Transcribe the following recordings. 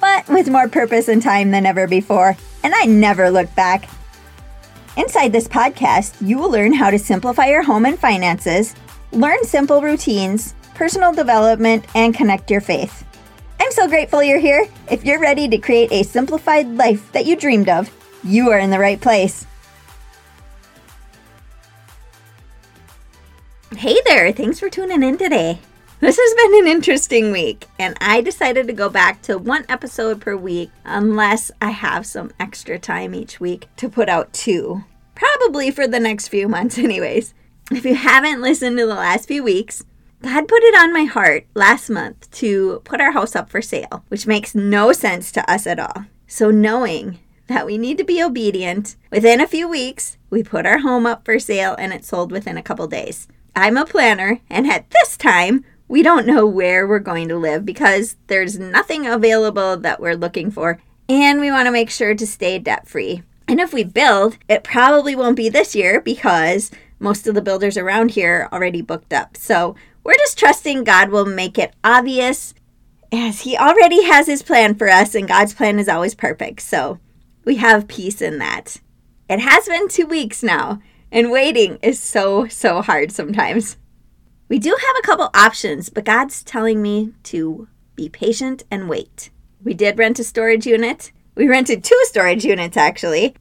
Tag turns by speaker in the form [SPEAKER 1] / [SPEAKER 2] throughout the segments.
[SPEAKER 1] But with more purpose and time than ever before, and I never look back. Inside this podcast, you will learn how to simplify your home and finances, learn simple routines, personal development, and connect your faith. I'm so grateful you're here. If you're ready to create a simplified life that you dreamed of, you are in the right place. Hey there, thanks for tuning in today. This has been an interesting week, and I decided to go back to one episode per week unless I have some extra time each week to put out two. Probably for the next few months, anyways. If you haven't listened to the last few weeks, God put it on my heart last month to put our house up for sale, which makes no sense to us at all. So, knowing that we need to be obedient, within a few weeks, we put our home up for sale and it sold within a couple days. I'm a planner, and at this time, we don't know where we're going to live because there's nothing available that we're looking for, and we want to make sure to stay debt free. And if we build, it probably won't be this year because most of the builders around here already booked up. So we're just trusting God will make it obvious as He already has His plan for us, and God's plan is always perfect. So we have peace in that. It has been two weeks now, and waiting is so, so hard sometimes. We do have a couple options, but God's telling me to be patient and wait. We did rent a storage unit. We rented two storage units actually.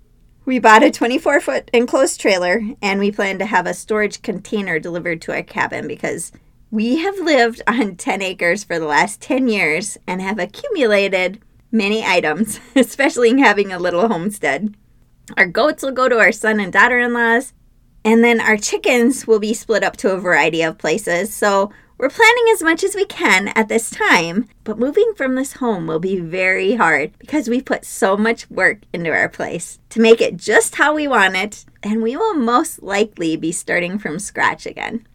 [SPEAKER 1] We bought a 24 foot enclosed trailer and we plan to have a storage container delivered to our cabin because we have lived on 10 acres for the last 10 years and have accumulated many items, especially in having a little homestead. Our goats will go to our son and daughter in laws, and then our chickens will be split up to a variety of places. So we're planning as much as we can at this time, but moving from this home will be very hard because we put so much work into our place to make it just how we want it, and we will most likely be starting from scratch again.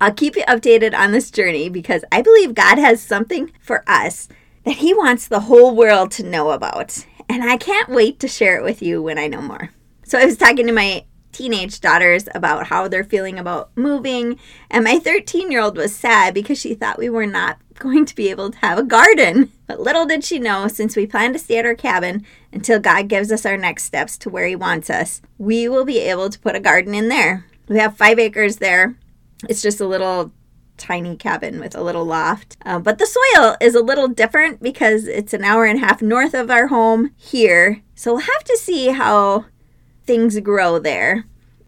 [SPEAKER 1] I'll keep you updated on this journey because I believe God has something for us that He wants the whole world to know about. And I can't wait to share it with you when I know more. So I was talking to my teenage daughters about how they're feeling about moving, and my 13 year old was sad because she thought we were not going to be able to have a garden. But little did she know, since we plan to stay at our cabin until God gives us our next steps to where He wants us, we will be able to put a garden in there. We have five acres there, it's just a little tiny cabin with a little loft. Uh, but the soil is a little different because it's an hour and a half north of our home here. So we'll have to see how things grow there.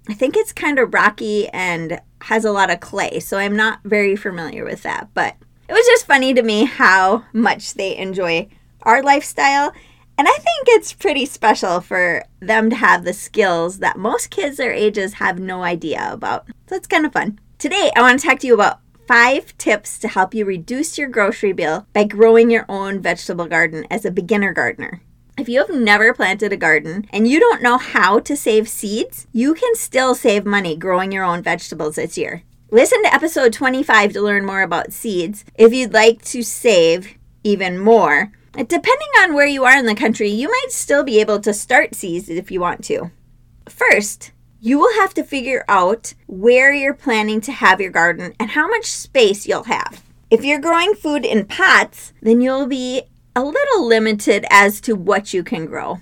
[SPEAKER 1] I think it's kind of rocky and has a lot of clay, so I'm not very familiar with that. But it was just funny to me how much they enjoy our lifestyle. And I think it's pretty special for them to have the skills that most kids their ages have no idea about. So it's kind of fun. Today, I want to talk to you about five tips to help you reduce your grocery bill by growing your own vegetable garden as a beginner gardener. If you have never planted a garden and you don't know how to save seeds, you can still save money growing your own vegetables this year. Listen to episode 25 to learn more about seeds if you'd like to save even more. Depending on where you are in the country, you might still be able to start seeds if you want to. First, you will have to figure out where you're planning to have your garden and how much space you'll have. If you're growing food in pots, then you'll be a little limited as to what you can grow.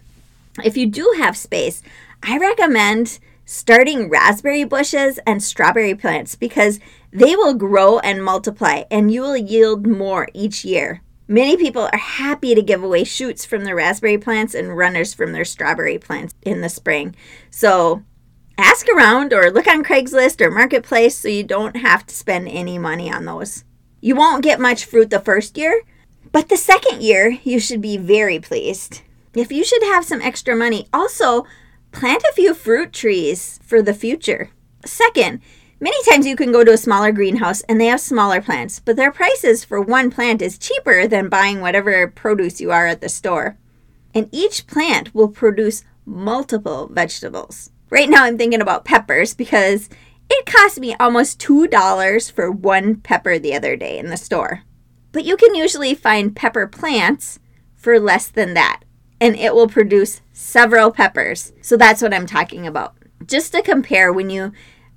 [SPEAKER 1] If you do have space, I recommend starting raspberry bushes and strawberry plants because they will grow and multiply and you will yield more each year. Many people are happy to give away shoots from their raspberry plants and runners from their strawberry plants in the spring. So ask around or look on Craigslist or Marketplace so you don't have to spend any money on those. You won't get much fruit the first year, but the second year you should be very pleased. If you should have some extra money, also plant a few fruit trees for the future. Second, many times you can go to a smaller greenhouse and they have smaller plants, but their prices for one plant is cheaper than buying whatever produce you are at the store. and each plant will produce multiple vegetables. Right now, I'm thinking about peppers because it cost me almost $2 for one pepper the other day in the store. But you can usually find pepper plants for less than that, and it will produce several peppers. So that's what I'm talking about. Just to compare, when you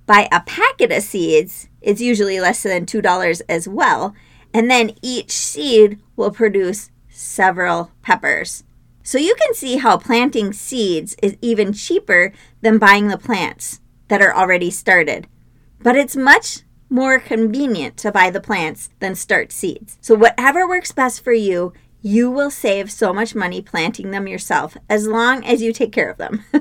[SPEAKER 1] buy a packet of seeds, it's usually less than $2 as well. And then each seed will produce several peppers. So you can see how planting seeds is even cheaper than buying the plants that are already started. But it's much more convenient to buy the plants than start seeds. So, whatever works best for you, you will save so much money planting them yourself as long as you take care of them.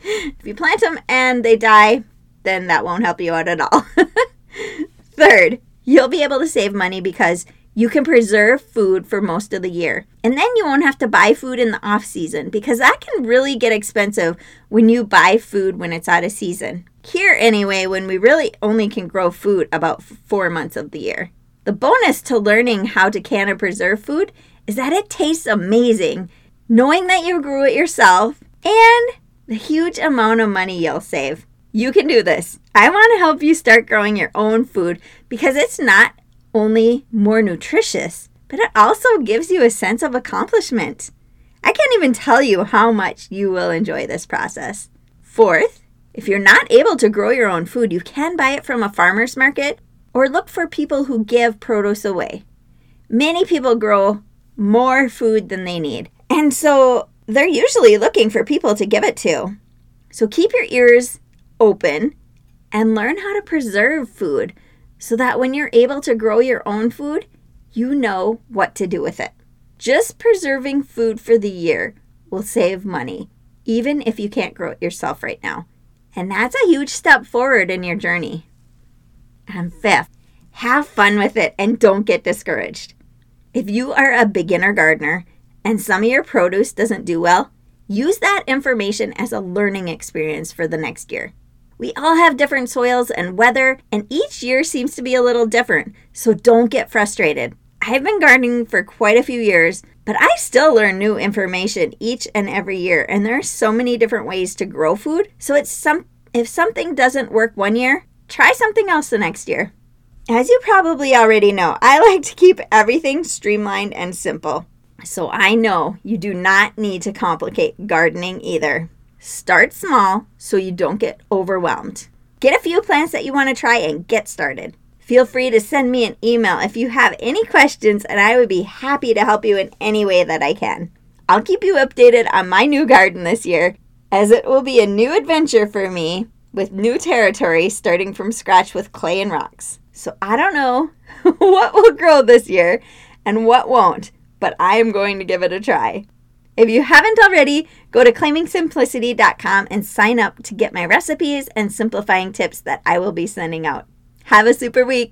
[SPEAKER 1] if you plant them and they die, then that won't help you out at all. Third, you'll be able to save money because you can preserve food for most of the year. And then you won't have to buy food in the off season because that can really get expensive when you buy food when it's out of season. Here, anyway, when we really only can grow food about four months of the year. The bonus to learning how to can and preserve food is that it tastes amazing, knowing that you grew it yourself, and the huge amount of money you'll save. You can do this. I want to help you start growing your own food because it's not only more nutritious, but it also gives you a sense of accomplishment. I can't even tell you how much you will enjoy this process. Fourth, if you're not able to grow your own food, you can buy it from a farmer's market or look for people who give produce away. Many people grow more food than they need, and so they're usually looking for people to give it to. So keep your ears open and learn how to preserve food so that when you're able to grow your own food, you know what to do with it. Just preserving food for the year will save money, even if you can't grow it yourself right now. And that's a huge step forward in your journey. And fifth, have fun with it and don't get discouraged. If you are a beginner gardener and some of your produce doesn't do well, use that information as a learning experience for the next year. We all have different soils and weather, and each year seems to be a little different, so don't get frustrated. I've been gardening for quite a few years, but I still learn new information each and every year, and there are so many different ways to grow food. So it's some if something doesn't work one year, try something else the next year. As you probably already know, I like to keep everything streamlined and simple. So I know you do not need to complicate gardening either. Start small so you don't get overwhelmed. Get a few plants that you want to try and get started. Feel free to send me an email if you have any questions, and I would be happy to help you in any way that I can. I'll keep you updated on my new garden this year, as it will be a new adventure for me with new territory starting from scratch with clay and rocks. So I don't know what will grow this year and what won't, but I am going to give it a try. If you haven't already, go to claimingsimplicity.com and sign up to get my recipes and simplifying tips that I will be sending out. Have a super week.